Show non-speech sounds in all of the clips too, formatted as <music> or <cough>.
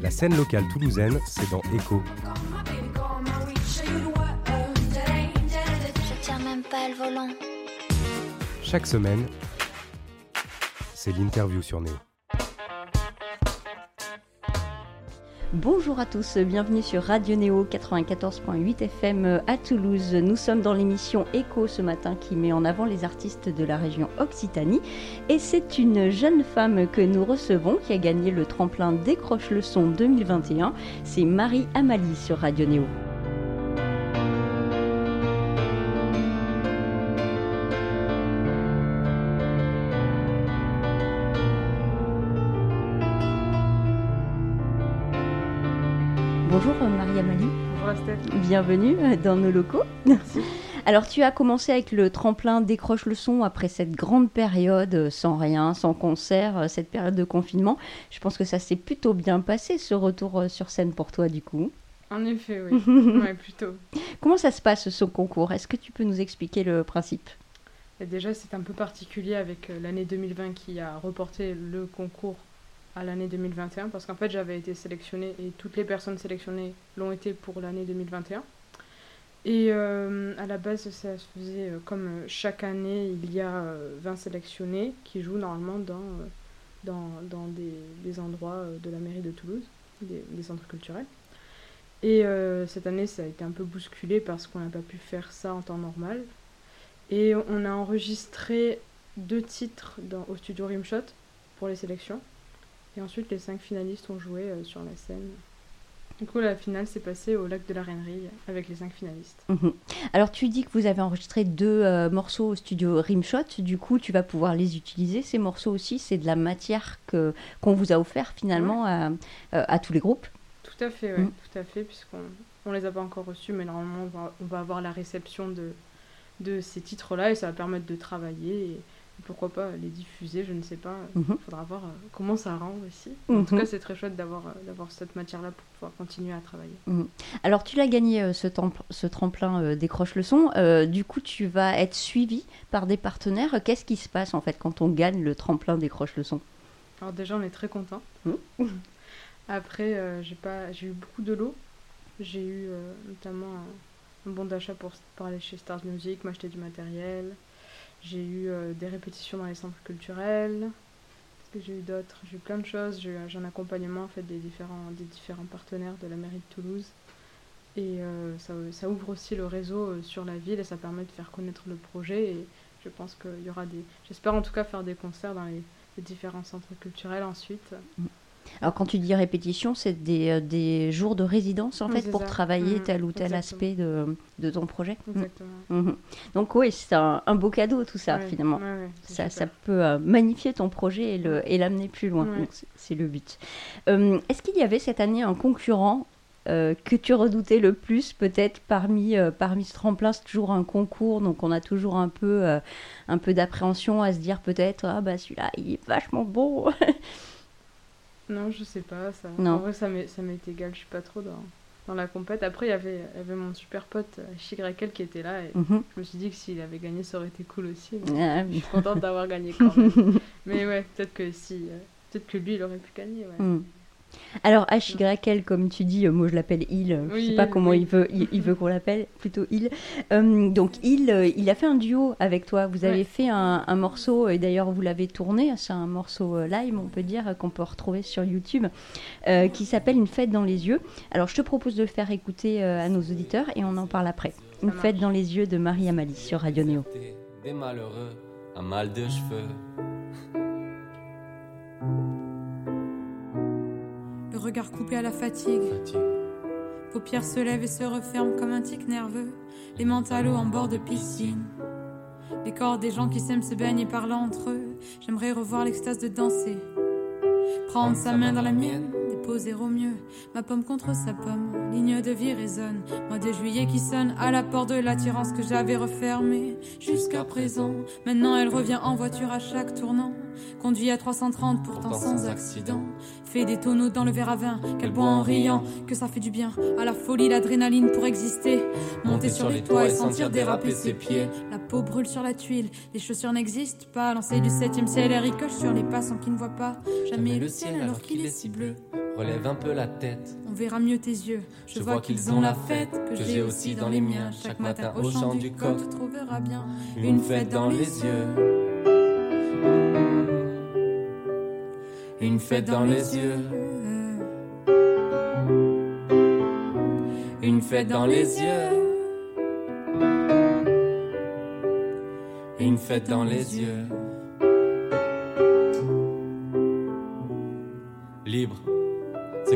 La scène locale toulousaine, c'est dans Echo. Je tiens même pas le volant. Chaque semaine, c'est l'interview sur Néo. Bonjour à tous, bienvenue sur Radio Néo 94.8 FM à Toulouse. Nous sommes dans l'émission Echo ce matin qui met en avant les artistes de la région Occitanie. Et c'est une jeune femme que nous recevons qui a gagné le tremplin Décroche le son 2021. C'est Marie Amalie sur Radio Néo. Steph. Bienvenue dans nos locaux. Merci. <laughs> Alors tu as commencé avec le tremplin Décroche le son après cette grande période euh, sans rien, sans concert, euh, cette période de confinement. Je pense que ça s'est plutôt bien passé ce retour euh, sur scène pour toi du coup. En effet, oui. <laughs> ouais, plutôt. Comment ça se passe ce concours? Est-ce que tu peux nous expliquer le principe? Et déjà, c'est un peu particulier avec euh, l'année 2020 qui a reporté le concours à l'année 2021 parce qu'en fait, j'avais été sélectionnée et toutes les personnes sélectionnées l'ont été pour l'année 2021. Et euh, à la base, ça se faisait euh, comme euh, chaque année, il y a euh, 20 sélectionnés qui jouent normalement dans, dans, dans des, des endroits de la mairie de Toulouse, des, centres culturels. Et cette année, ça a été un peu bousculé parce qu'on n'a pas pu faire ça en temps normal. Et on a enregistré deux titres dans, au studio Rimshot pour les sélections. Et ensuite, les cinq finalistes ont joué euh, sur la scène. Du coup, la finale s'est passée au lac de la Reinerie avec les cinq finalistes. Mhm. Alors tu dis que vous avez enregistré deux euh, morceaux au studio Rimshot. Du coup, tu vas pouvoir les utiliser. Ces morceaux aussi, c'est de la matière que qu'on vous a offert finalement à, euh, à tous les groupes. Tout à fait, Mm. tout à fait, puisqu'on on les a pas encore reçus, mais normalement, on va, on va avoir la réception de, de ces titres-là et ça va permettre de travailler et, pourquoi pas les diffuser, je ne sais pas. Il Mhm. faudra voir euh, comment ça rend aussi. En tout Mhm. cas, c'est très chouette d'avoir euh, d'avoir cette matière-là pour pouvoir continuer à travailler. Alors tu l'as gagné euh, ce, ce tremplin euh, décroche le son. Euh, du coup, tu vas être suivi par des partenaires. Qu'est-ce qui se passe en fait quand on gagne le tremplin décroche le son Alors déjà, on est très content. <laughs> Après, j'ai pas, j'ai eu beaucoup de lots. J'ai eu notamment un, un bon d'achat pour, pour aller chez Stars Music, m'acheter du matériel. J'ai eu euh, des répétitions dans les centres culturels. Qu'est-ce que j'ai eu d'autres J'ai eu plein de choses. J'ai un accompagnement en fait des différents, des différents partenaires de la mairie de Toulouse. Et euh, ça, ça ouvre aussi le réseau euh, sur la ville et ça permet de faire connaître le projet. Et je pense qu'il y aura des. J'espère en tout cas faire des concerts dans les, les différents centres culturels ensuite. Alors quand tu dis répétition, c'est des, euh, des jours de résidence en Oui, fait pour ça. travailler Mhm, tel ou tel exactement. aspect de, de ton projet. Exactement. Mhm. Donc oui, c'est un, un beau cadeau tout ça Ouais, finalement. ouais, ouais, c'est Ça, ça peut euh, magnifier ton projet et le- et l'amener plus loin. C'est- C'est le but. Euh, Est-ce qu'il y avait cette année un concurrent euh, que tu redoutais le plus peut-être parmi, euh, parmi ce tremplin? C'est toujours un concours, donc on a toujours un peu, euh, un peu d'appréhension à se dire peut-être ah bah celui-là il est vachement bon. <laughs> Non, je sais pas. Ça... Non. En vrai, ça m'est égal. Je suis pas trop dans, dans la compète. Après, il y avait, y avait mon super pote euh, Chigrakel qui était là. Et Mhm. je me suis dit que s'il avait gagné, ça aurait été cool aussi. Ah, Je suis contente d'avoir gagné quand même. <laughs> mais ouais, peut-être que si. euh, Peut-être que lui, il aurait pu gagner. Ouais. Mm. Alors HYL, comme tu dis, euh, moi je l'appelle il, euh, je Oui, sais pas comment oui. il veut, il, il veut qu'on l'appelle, plutôt il. Euh, donc il, euh, il a fait un duo avec toi. Vous avez Ouais. fait un, un morceau et d'ailleurs vous l'avez tourné. C'est un morceau live, on peut dire, qu'on peut retrouver sur YouTube, euh, qui s'appelle Une fête dans les yeux. Alors je te propose de le faire écouter à nos auditeurs et on en parle après. Une fête dans les yeux de Marie Amalie sur Radio Néo. Des malheureux, un mal de cheveux. Regard coupé à la fatigue. Fatigue. Paupières se lèvent et se referment comme un tic nerveux. Les mentalos en bord de piscine. Les corps des gens qui s'aiment se baignent et parlent entre eux. J'aimerais revoir l'extase de danser. Prendre sa main dans la mienne, déposer au mieux ma pomme contre sa pomme. Ligne de vie résonne. Mois de juillet qui sonne à la porte de l'attirance que j'avais refermée jusqu'à présent. Maintenant elle revient en voiture à chaque tournant. Conduit à 330 pourtant sans accident. Fait des tonneaux dans le verre à vin, qu'elle boit en riant, que ça fait du bien à la folie, l'adrénaline pour exister. Monter sur les toits et sentir déraper ses pieds. La peau brûle sur la tuile, les chaussures n'existent pas. Lancer du septième ciel, elle ricoche sur les passants qui ne voient pas jamais le ciel alors qu'il est si bleu. relève un peu la tête. On verra mieux tes yeux. Je, vois qu'ils ont la fête que j'ai aussi dans les miens. Chaque matin au chant du coq, tu trouveras bien une fête dans les yeux. Une fête dans les yeux. Une fête dans les yeux. Une fête dans les yeux.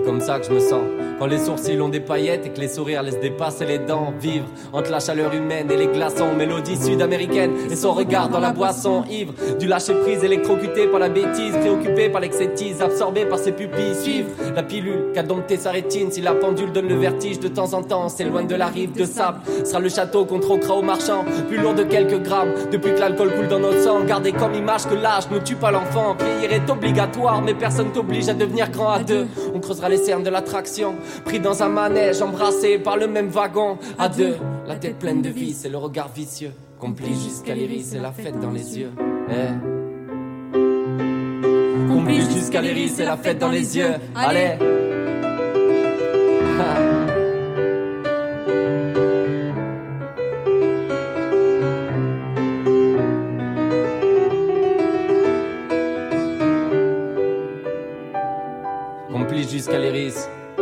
Comme ça que je me sens. Quand les sourcils ont des paillettes et que les sourires laissent dépasser les dents. Vivre entre la chaleur humaine et les glaçons. Mélodie sud-américaine et son regard dans la boisson. Ivre du lâcher prise, électrocuté par la bêtise. Préoccupé par l'excétise, absorbé par ses pupilles. Suivre la pilule qu'a dompté sa rétine. Si la pendule donne le vertige de temps en temps, c'est loin de la rive de sable. Sera le château qu'on troquera au marchand. Plus lourd de quelques grammes. Depuis que l'alcool coule dans notre sang. Gardez comme image que l'âge ne tue pas l'enfant. Vieillir est obligatoire, mais personne t'oblige à devenir grand à deux. On creusera les cernes de l'attraction. Pris dans un manège, embrassé par le même wagon. À deux, la tête pleine de vices et le regard vicieux. Complice jusqu'à l'iris et la fête dans les yeux. Complice jusqu'à l'iris et la fête dans les yeux. Allez.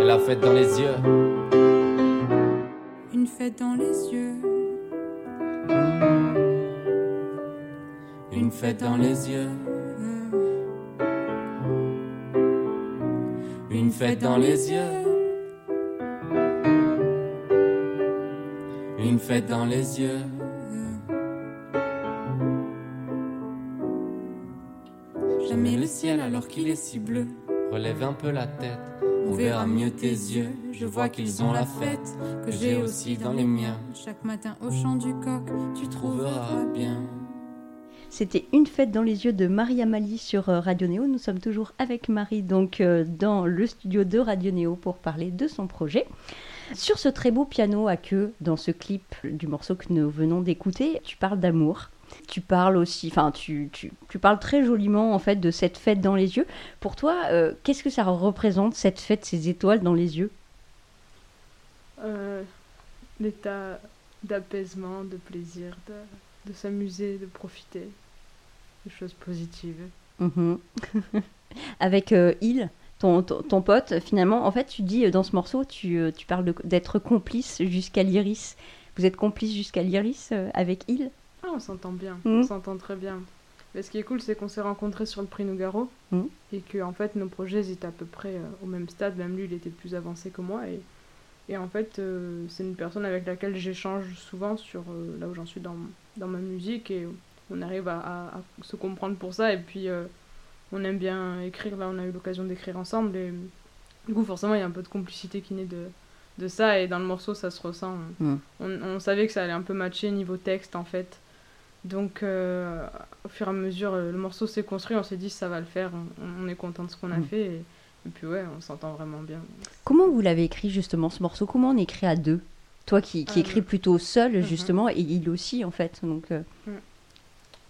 Et la fête dans les yeux. Une fête dans les yeux. Une fête dans les yeux. Une fête dans les yeux. Une fête dans les yeux. Jamais le ciel alors qu'il est si bleu. Relève un peu la tête. On verra mieux tes yeux. Je vois qu'ils ont la fête que j'ai aussi dans les miens. Chaque matin au chant du coq, tu trouveras bien. C'était une fête dans les yeux de Maria Mali sur euh, Radio Néo. Nous sommes toujours avec Marie donc euh, dans le studio de Radio Néo pour parler de son projet. Sur ce très beau piano à queue, dans ce clip du morceau que nous venons d'écouter, tu parles d'amour. Tu parles aussi, enfin, tu, tu, tu parles très joliment en fait de cette fête dans les yeux. Pour toi, euh, qu'est-ce que ça représente cette fête, ces étoiles dans les yeux? Euh, L'état d'apaisement, de plaisir, de, de s'amuser, de profiter. Des choses positives. Mhm. <laughs> Avec euh, Il, ton, ton, ton pote, finalement, en fait, tu dis euh, dans ce morceau, tu, tu parles d'être complice jusqu'à l'iris. Vous êtes complice jusqu'à l'iris avec Il? Ah, on s'entend bien, on s'entend très bien. Mais ce qui est cool, c'est qu'on s'est rencontrés sur le prix Nougaro Mhm. et que en fait nos projets ils étaient à peu près euh, au même stade. Même lui, il était plus avancé que moi et, et en fait euh, c'est une personne avec laquelle j'échange souvent sur euh, là où j'en suis dans, dans ma musique et on arrive à, à- à se comprendre pour ça et puis euh, on aime bien écrire. Là, on a eu l'occasion d'écrire ensemble et du coup forcément il y a un peu de complicité qui naît de de ça et dans le morceau ça se ressent. Mhm. On, on savait que ça allait un peu matcher niveau texte en fait. Donc, euh, au fur et à mesure, euh, le morceau s'est construit, on s'est dit ça va le faire, on, on est content de ce qu'on a Mm. fait, et, et puis ouais, on s'entend vraiment bien. Comment vous l'avez écrit justement ce morceau? Comment on écrit à deux? Toi qui, qui Euh, écris plutôt seul mhm. justement et il aussi en fait. Donc, euh,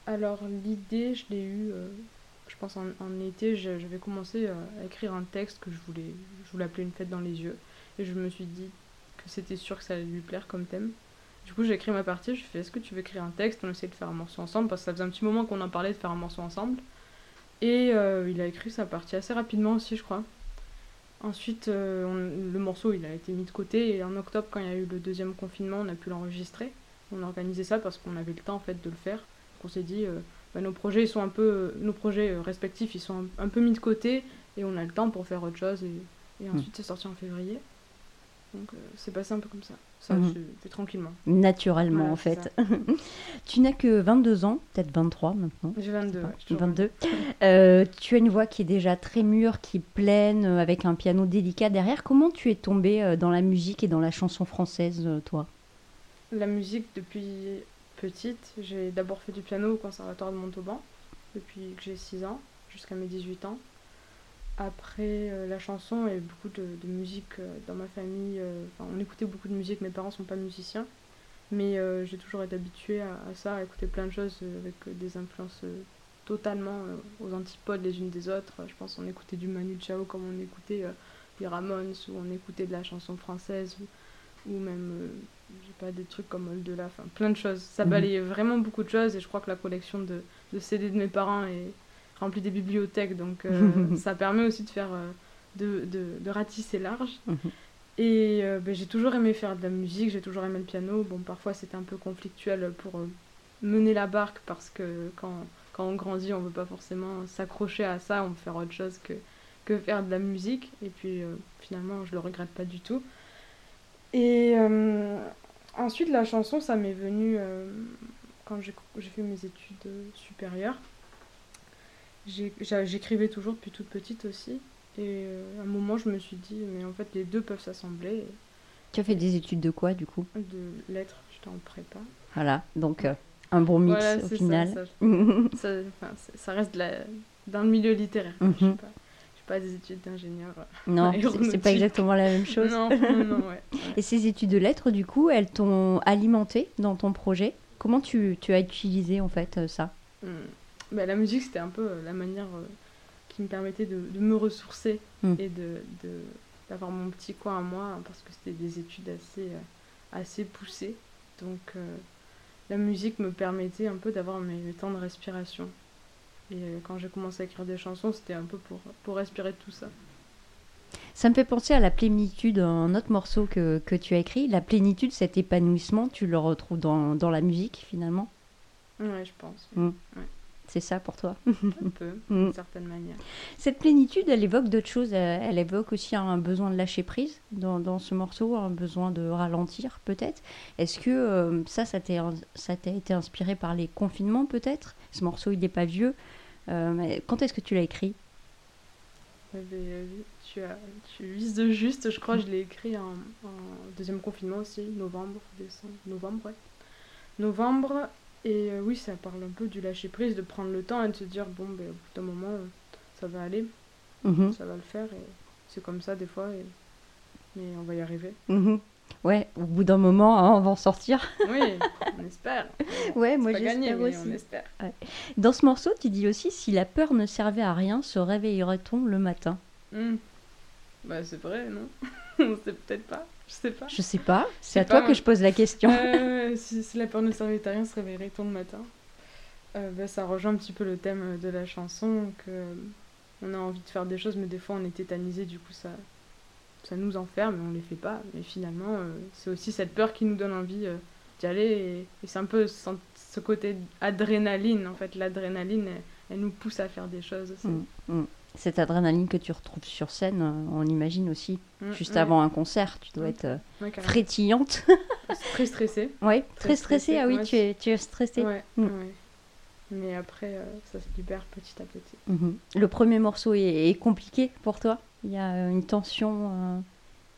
Alors, l'idée, je l'ai eue, euh, je pense en, en été, j'avais commencé à écrire un texte que je voulais, je voulais appeler Une fête dans les yeux, et je me suis dit que c'était sûr que ça allait lui plaire comme thème. Du coup, j'ai écrit ma partie, je fais est-ce que tu veux écrire un texte? On essaie de faire un morceau ensemble, parce que ça faisait un petit moment qu'on en parlait de faire un morceau ensemble. Et euh, il a écrit sa partie assez rapidement aussi, je crois. Ensuite, euh, on- le morceau, il a été mis de côté, et en octobre, quand il y a eu le deuxième confinement, on a pu l'enregistrer. On a organisé ça parce qu'on avait le temps en fait de le faire. Donc on s'est dit, euh, bah, nos projets, ils sont un peu, nos projets respectifs, ils sont un, un peu mis de côté, et on a le temps pour faire autre chose. Et, et ensuite, c'est sorti en février. Donc euh, c'est passé un peu comme ça. Ça, c'est tranquillement. naturellement Voilà, en fait. <laughs> tu n'as que 22 ans, peut-être 23 maintenant. J'ai 22. ouais, je suis toujours 22. <laughs> Euh, tu as une voix qui est déjà très mûre, qui est pleine, euh, avec un piano délicat derrière. Comment tu es tombée dans la musique et dans la chanson française, toi? La musique depuis petite, j'ai d'abord fait du piano au conservatoire de Montauban, depuis que j'ai 6 ans, jusqu'à mes 18 ans. Après euh, la chanson et beaucoup de, de musique euh, dans ma famille, euh, on écoutait beaucoup de musique, mes parents sont pas musiciens, mais j'ai toujours été habituée à, à ça, à écouter plein de choses avec des influences totalement aux antipodes les unes des autres. Je pense qu'on écoutait du Manu Chao comme on écoutait les Ramones ou on écoutait de la chanson française ou, ou même, j'ai pas, des trucs comme Old enfin plein de choses. Ça Mhm. balayait vraiment beaucoup de choses et je crois que la collection de, de CD de mes parents est remplie des bibliothèques donc euh, <laughs> ça permet aussi de faire, euh, de, de, de ratisser large. Mhm. Et euh, ben, j'ai toujours aimé faire de la musique, j'ai toujours aimé le piano. Bon, parfois c'était un peu conflictuel pour mener la barque parce que quand, quand on grandit, on veut pas forcément s'accrocher à ça, on veut faire autre chose que, que faire de la musique. Et puis euh, finalement, je le regrette pas du tout. Et euh, ensuite, la chanson, ça m'est venu euh, quand j'ai fait mes études supérieures. J'écrivais toujours depuis toute petite aussi. Et euh, à un moment, je me suis dit, mais en fait, les deux peuvent s'assembler. Tu as fait des études de quoi du coup? De lettres, j'étais en prépa. Voilà, donc euh, un bon mix Voilà, au final. ça. Ça, <laughs> ça, enfin, c'est- ça reste la, dans le milieu littéraire. Je Mhm. n'ai pas, pas des études d'ingénieur. non, <laughs> c'est- pas exactement la même chose. Non, non, non, ouais. <laughs> ouais. Et ces études de lettres, du coup, elles t'ont alimenté dans ton projet? Comment tu, tu as utilisé en fait euh, ça? Mm. Bah, la musique, c'était un peu euh, la manière euh, qui me permettait de, de me ressourcer Mm. et de, d'avoir mon petit coin à moi, hein, parce que c'était des études assez, euh, assez poussées. Donc la musique me permettait un peu d'avoir mes, mes temps de respiration. Et quand j'ai commencé à écrire des chansons, c'était un peu pour, pour respirer tout ça. Ça me fait penser à la plénitude, un autre morceau que, que tu as écrit. La plénitude, cet épanouissement, tu le retrouves dans, dans la musique finalement? Ouais, je pense. Mm. C'est ça pour toi Un <laughs> peu, Mm. d'une certaine manière. Cette plénitude, elle évoque d'autres choses. Elle, elle évoque aussi un besoin de lâcher prise dans, dans ce morceau, un besoin de ralentir peut-être. Est-ce que euh, ça, ça t'a été inspiré par les confinements peut-être? Ce morceau, il n'est pas vieux. Euh, quand est-ce que tu l'as écrit? Euh, tu, as, tu vises de juste, je crois que je l'ai écrit en, en deuxième confinement aussi, novembre, décembre, novembre, ouais. Novembre, et euh, oui, ça parle un peu du lâcher prise, de prendre le temps et de se dire, bon, ben, au bout d'un moment, euh, ça va aller, Mhm, ça va le faire, et c'est comme ça des fois, et... mais on va y arriver. mhm. Ouais, au bout d'un moment, hein, on va en sortir. <laughs> Oui, on espère. <laughs> Ouais, moi j'espère aussi. on espère. Dans ce morceau, tu dis aussi si la peur ne servait à rien, se réveillerait-on le matin? Hmm. Bah, c'est vrai, non? <laughs> On sait peut-être pas, je sais pas. Je sais pas, c'est à toi que je pose la question. Euh, <laughs> si, si la peur ne servait à rien, se réveillerait-on le matin Euh, bah, Ça rejoint un petit peu le thème de la chanson, que euh, on a envie de faire des choses, mais des fois on est tétanisé, du coup ça, ça nous enferme et on les fait pas. Mais finalement, euh, c'est aussi cette peur qui nous donne envie euh, d'y aller, et, et c'est un peu ce, ce côté adrénaline, en fait. L'adrénaline, elle, elle nous pousse à faire des choses aussi. Mm, mm. Cette adrénaline que tu retrouves sur scène, euh, on imagine aussi, Mm, juste ouais. avant un concert, tu dois Mm. être euh, Ouais, frétillante. <laughs> Très stressé. ouais, Très très stressée. stressée, Ah oui, ouais, tu es, tu es stressée. Ouais, Mm. Mais après, euh, ça se libère petit à petit. Mhm. Le premier morceau est, est compliqué pour toi? Il y a euh, une tension. euh,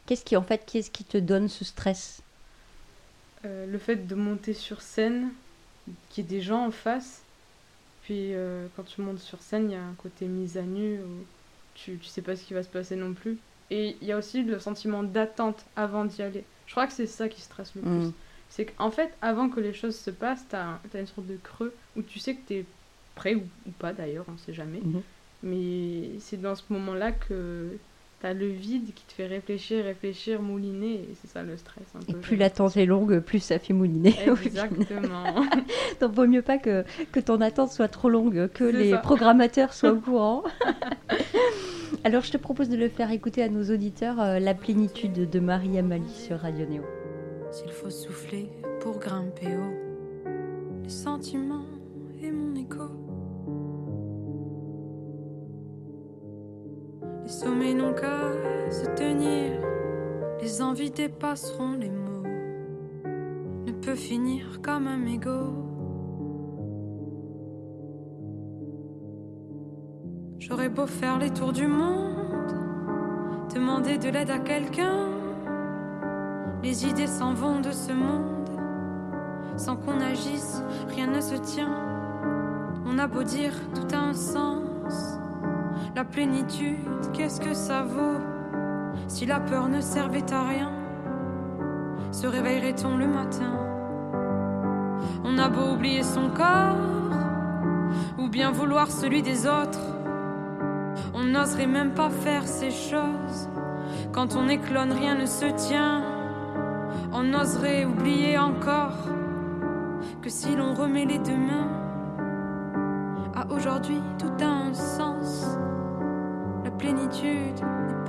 Qu'est-ce qui, en fait, qu'est-ce qui te donne ce stress? Euh, le fait de monter sur scène, qu'il y ait des gens en face, puis euh, quand tu montes sur scène, il y a un côté mise à nu où tu, tu sais pas ce qui va se passer non plus. Et il y a aussi le sentiment d'attente avant d'y aller. Je crois que c'est ça qui stresse le plus. Mm. C'est qu'en fait, avant que les choses se passent, t'as t'as une sorte de creux où tu sais que t'es prêt ou, ou pas d'ailleurs, on sait jamais. Mhm. Mais c'est dans ce moment-là que t'as le vide qui te fait réfléchir, réfléchir, mouliner, et c'est ça le stress. Un Et peu, plus l'attente est longue, plus ça fait mouliner. <laughs> Exactement. <laughs> Donc, vaut mieux pas que, que ton attente soit trop longue, que les ça. programmateurs soient au <laughs> courant. Alors, je te propose de le faire écouter à nos auditeurs euh, La plénitude de Marie Amalie sur Radio Néo. S'il faut souffler pour grimper sommets n'ont qu'à se tenir, les envies dépasseront les mots. Ne peut finir comme un mégot. J'aurais beau faire les tours du monde, demander de l'aide à quelqu'un. Les idées s'en vont de ce monde. Sans qu'on agisse, rien ne se tient. On a beau dire, tout a un sens. La plénitude, qu'est-ce que ça vaut Si la peur ne servait à rien, se réveillerait-on le matin? On a beau oublier son corps, ou bien vouloir celui des autres. On n'oserait même pas faire ces choses. Quand on éclone, rien ne se tient. On oserait oublier encore que si l'on remet les deux mains, à aujourd'hui Thank you.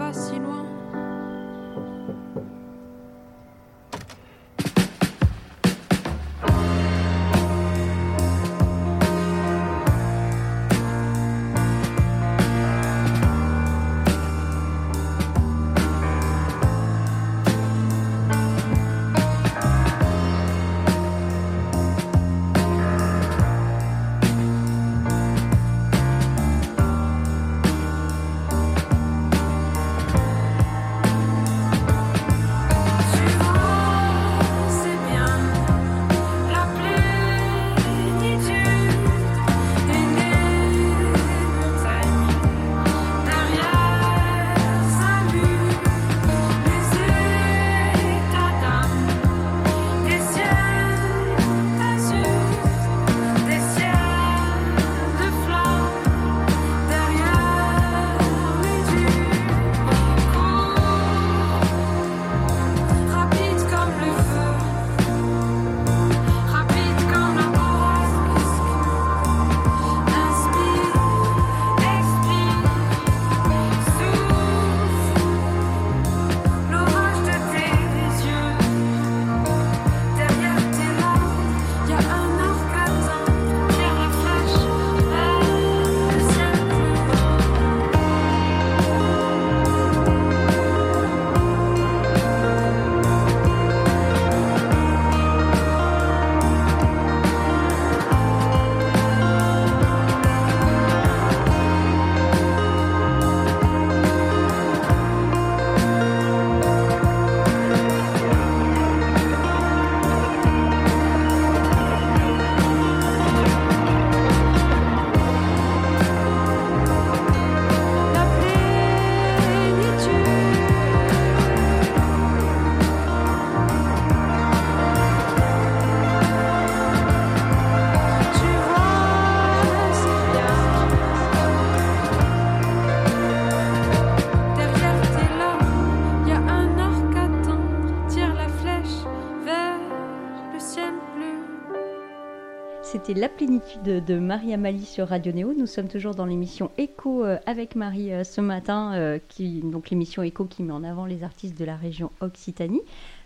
La plénitude de Marie Amalie sur Radio Néo. Nous sommes toujours dans l'émission Echo euh, avec Marie euh, ce matin, euh, donc l'émission Echo qui met en avant les artistes de la région Occitanie.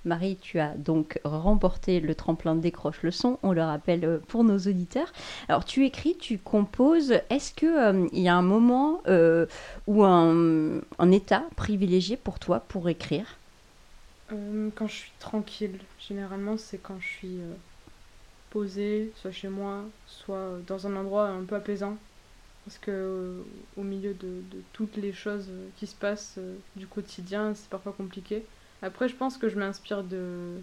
Marie, tu as donc remporté le tremplin Décroche le son, on le rappelle pour nos auditeurs. Alors tu écris, tu composes. Est-ce qu'il il y a un moment ou un, état privilégié pour toi pour écrire? Quand je suis tranquille. Généralement, c'est quand je suis posé, soit chez moi, soit dans un endroit un peu apaisant. Parce que euh, au milieu de, toutes les choses qui se passent euh, du quotidien, c'est parfois compliqué. Après, je pense que je m'inspire de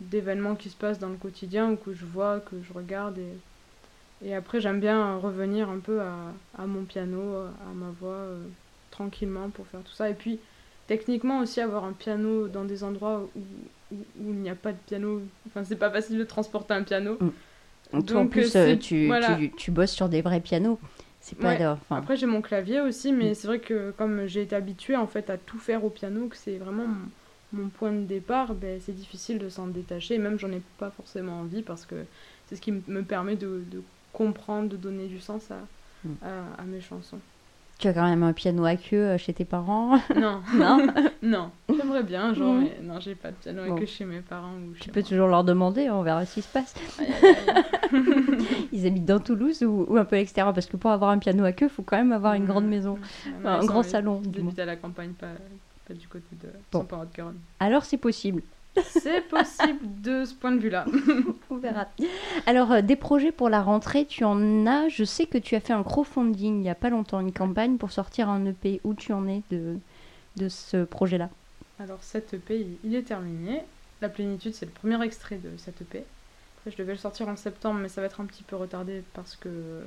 d'événements qui se passent dans le quotidien ou que je vois, que je regarde. Et, et après, j'aime bien revenir un peu à, mon piano, à ma voix, euh, tranquillement pour faire tout ça. Et puis, techniquement aussi, avoir un piano dans des endroits où, où, il n'y a pas de piano. Enfin, c'est pas facile de transporter un piano. Mm. Donc, en plus, euh, tu, tu, tu, bosses sur des vrais pianos. C'est pas enfin... Après, j'ai mon clavier aussi, mais mm. c'est vrai que comme j'ai été habituée en fait à tout faire au piano, que c'est vraiment mon, point de départ, ben, c'est difficile de s'en détacher. Et même, j'en ai pas forcément envie parce que c'est ce qui me permet de, de, comprendre, de donner du sens à, mm. à, à mes chansons. Tu as quand même un piano à queue euh, chez tes parents <laughs> Non. non <laughs> Non. J'aimerais bien, genre, mais non, j'ai pas de piano à queue chez mes parents. Ou tu peux toujours leur demander, on verra ce qui se passe. <laughs> Ils habitent dans Toulouse ou, un peu à l'extérieur Parce que pour avoir un piano à queue, il faut quand même avoir une grande maison, un grand salon. Ils habitent à la campagne, pas, pas du côté de bon. Alors c'est possible. C'est possible de ce point de vue-là. <laughs> On verra. Alors, euh, des projets pour la rentrée, tu en as. Je sais que tu as fait un crowdfunding il n'y a pas longtemps, une campagne pour sortir un EP. Où tu en es de, de ce projet-là? Alors, cet EP, il, est terminé. La plénitude, c'est le premier extrait de cet EP. Après, je devais le sortir en septembre, mais ça va être un petit peu retardé parce que,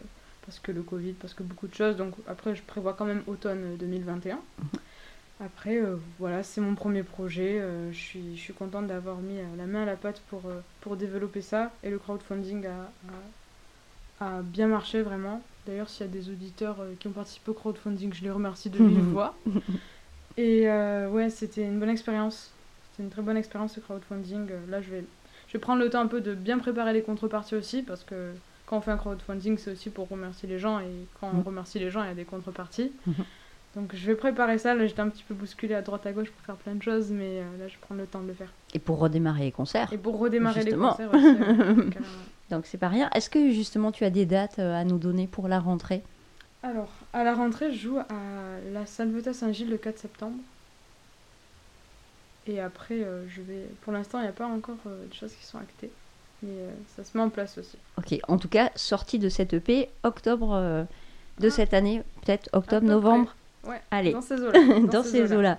parce que le Covid, parce que beaucoup de choses. Donc, après, je prévois quand même automne 2021. Après, euh, voilà, c'est mon premier projet. Euh, je, suis, je suis contente d'avoir mis euh, la main à la pâte pour, pour développer ça. Et le crowdfunding a, a, bien marché, vraiment. D'ailleurs, s'il y a des auditeurs qui ont participé au crowdfunding, je les remercie de vive voix. <laughs> Et euh, ouais, c'était une bonne expérience. C'était une très bonne expérience ce crowdfunding. Là, je vais, je vais prendre le temps un peu de bien préparer les contreparties aussi, parce que quand on fait un crowdfunding, c'est aussi pour remercier les gens, et quand on Mhm. remercie les gens, il y a des contreparties. Donc je vais préparer ça. Là, j'étais un petit peu bousculée à droite à gauche pour faire plein de choses, mais euh, là, je prends le temps de le faire. Et pour redémarrer les concerts. Et pour redémarrer Justement. les concerts ouais, carrément. <laughs> Donc c'est pas rien. Est-ce que justement tu as des dates euh, à nous donner pour la rentrée? Alors, à la rentrée, je joue à la Salvetat Saint-Gilles le 4 septembre. Et après, euh, je vais. Pour l'instant, il n'y a pas encore euh, de choses qui sont actées. Mais euh, ça se met en place aussi. Ok, en tout cas, sortie de cette EP, octobre euh, de Ah. cette année, peut-être octobre, novembre. Ouais, Allez, dans ces eaux-là. <laughs> dans ces eaux-là.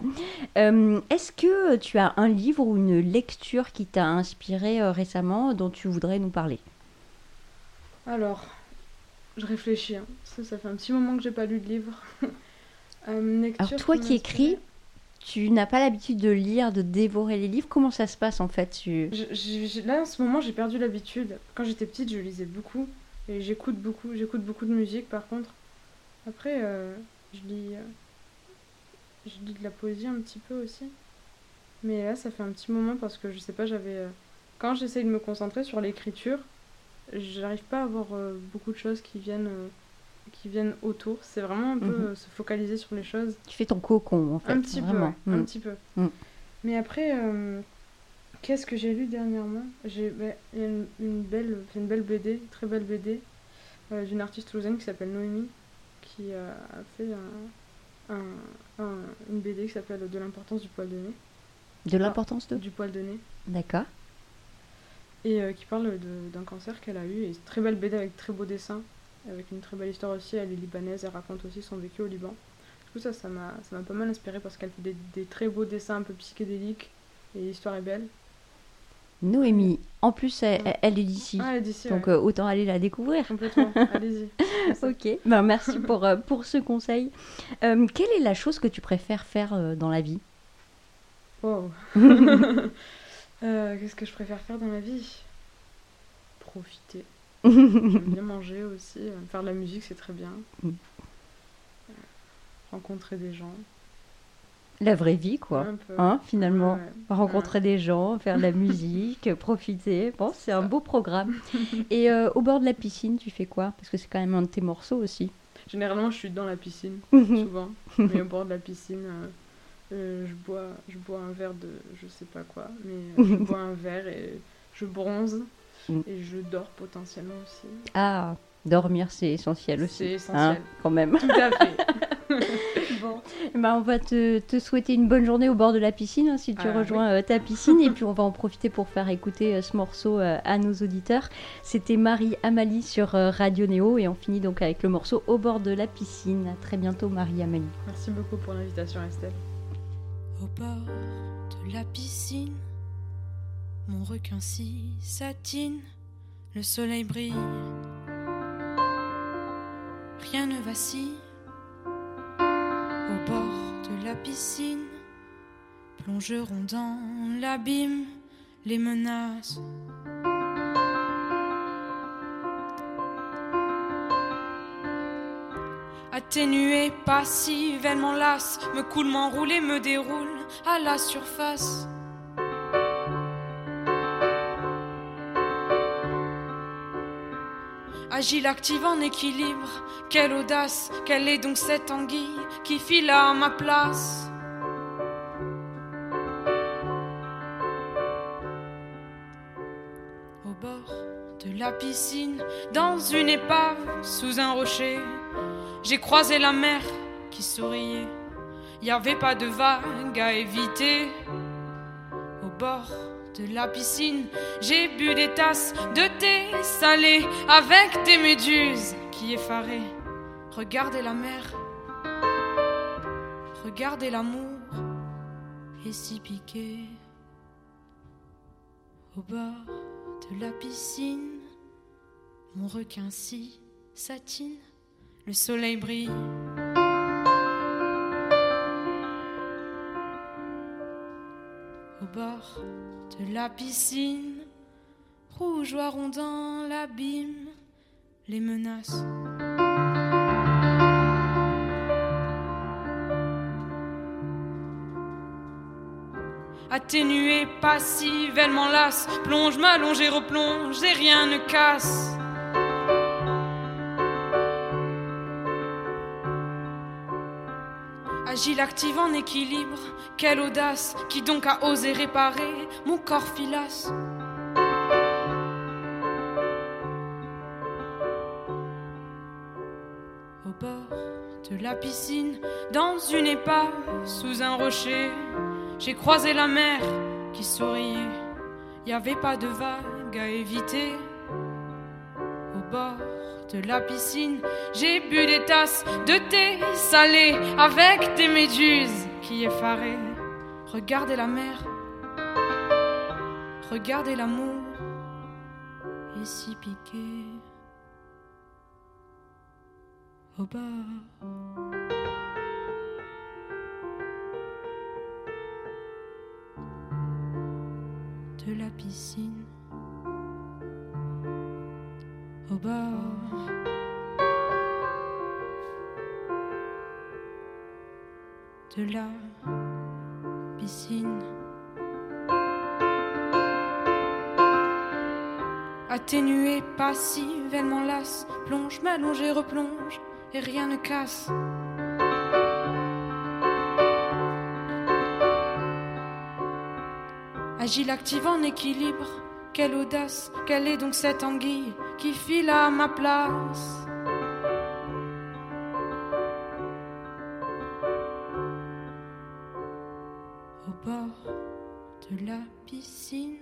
Euh, Est-ce que tu as un livre ou une lecture qui t'a inspiré euh, récemment dont tu voudrais nous parler? Alors, je réfléchis. hein. Ça, ça fait un petit moment que j'ai pas lu de livre. <laughs> Euh, lecture Alors toi qui écris, tu n'as pas l'habitude de lire, de dévorer les livres? Comment ça se passe en fait? Tu... Je- j'ai- j'ai- là, en ce moment, j'ai perdu l'habitude. Quand j'étais petite, je lisais beaucoup. Et j'écoute beaucoup. J'écoute beaucoup de musique, par contre. Après, euh, je lis... euh, je lis de la poésie un petit peu aussi. Mais là, ça fait un petit moment parce que, je sais pas, j'avais... euh, quand j'essaye de me concentrer sur l'écriture, j'arrive pas à avoir euh, beaucoup de choses qui viennent... qui viennent autour. C'est vraiment un peu Mhm. se focaliser sur les choses. Tu fais ton cocon en fait. Un petit vraiment. peu, un Mm. petit peu. Mm. Mais après, euh, qu'est-ce que j'ai lu dernièrement? J'ai bah, il y a une, une belle, une belle BD, une très belle BD euh, d'une artiste toulousaine qui s'appelle Noémie, qui a fait un, un- un- une BD qui s'appelle De l'importance du poil de nez. De l'importance de. Du poil de nez. D'accord. Et euh, qui parle d'un cancer qu'elle a eu. Et très belle BD avec très beaux dessins, avec une très belle histoire aussi. Elle est libanaise, elle raconte aussi son vécu au Liban. Du coup, ça, ça m'a ça m'a pas mal inspiré parce qu'elle fait des, des très beaux dessins un peu psychédéliques. Et l'histoire est belle. Noémie, en plus, elle, Ouais. elle est d'ici. Ah, elle est d'ici, Donc ouais. euh, autant aller la découvrir. Complètement, allez-y. <laughs> Ok, ben, merci <laughs> pour, euh, pour ce conseil. Euh, quelle est la chose que tu préfères faire dans la vie? Wow. <laughs> Qu'est-ce que je préfère faire dans la vie? Profiter. J'aime bien manger aussi. Faire de la musique, c'est très bien. Mm. Rencontrer des gens. La vraie vie, quoi. Un peu. Hein, finalement. Ouais. Rencontrer des gens, faire de la musique, <laughs> profiter. Bon, c'est un beau programme. <laughs> Et euh, au bord de la piscine, tu fais quoi? Parce que c'est quand même un de tes morceaux aussi. Généralement, je suis dans la piscine, souvent. <laughs> mais au bord de la piscine, euh, euh, je, bois, je bois un verre de je sais pas quoi. Mais je bois un verre et je bronze. Mm. Et je dors potentiellement aussi. Ah, dormir, c'est essentiel aussi. C'est essentiel. Hein, quand même. Tout à fait. Bon, eh ben, on va te, te souhaiter une bonne journée au bord de la piscine hein, si tu Ah, rejoins euh, ta piscine et puis on va en profiter pour faire écouter euh, ce morceau euh, à nos auditeurs. C'était Marie Amalie sur Radio Néo et on finit donc avec le morceau au bord de la piscine. À très bientôt Marie Amalie. Merci beaucoup pour l'invitation, Estelle. Au bord de la piscine, mon requin si satine, le soleil brille, rien ne vacille. Au bord de la piscine, plongeront dans l'abîme les menaces. Atténuée, passive, elle m'enlace, me coule, m'enroule et me déroule à la surface. Agile, active en équilibre, quelle audace, quelle est donc cette anguille qui file à ma place? Au bord de la piscine, dans une épave, sous un rocher, j'ai croisé la mer qui souriait. Y avait pas de vagues à éviter. Au bord de la piscine, j'ai bu des tasses de thé salé avec des méduses qui effaraient. Regardez la mer, regardez l'amour et s'y piquer. Au bord de la piscine, mon requin si satine, le soleil brille. bord de la piscine, rougeoiront dans l'abîme les menaces. Atténuée, passive, elle m'enlace, plonge, m'allonge et replonge, et rien ne casse. Agile, active en équilibre, quelle audace, qui donc a osé réparer mon corps filasse. Au bord de la piscine, dans une épave, sous un rocher, j'ai croisé la mer qui souriait. Y avait pas de vagues à éviter. Bord de la piscine, j'ai bu des tasses de thé salé avec des méduses qui effaraient. Regardez la mer, regardez l'amour, et s'y piquer. Au bord. de la piscine au bord de la piscine. Atténuée, passive, elle m'enlace, plonge, m'allonge et replonge, et rien ne casse. Agile, active en équilibre, quelle audace, quelle est donc cette anguille? Qui file à ma place Au bord de la piscine.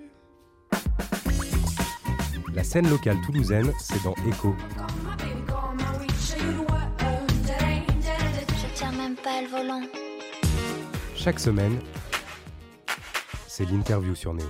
La scène locale toulousaine, c'est dans Echo. Je tiens même pas le volant. Chaque semaine, c'est l'interview sur Néo.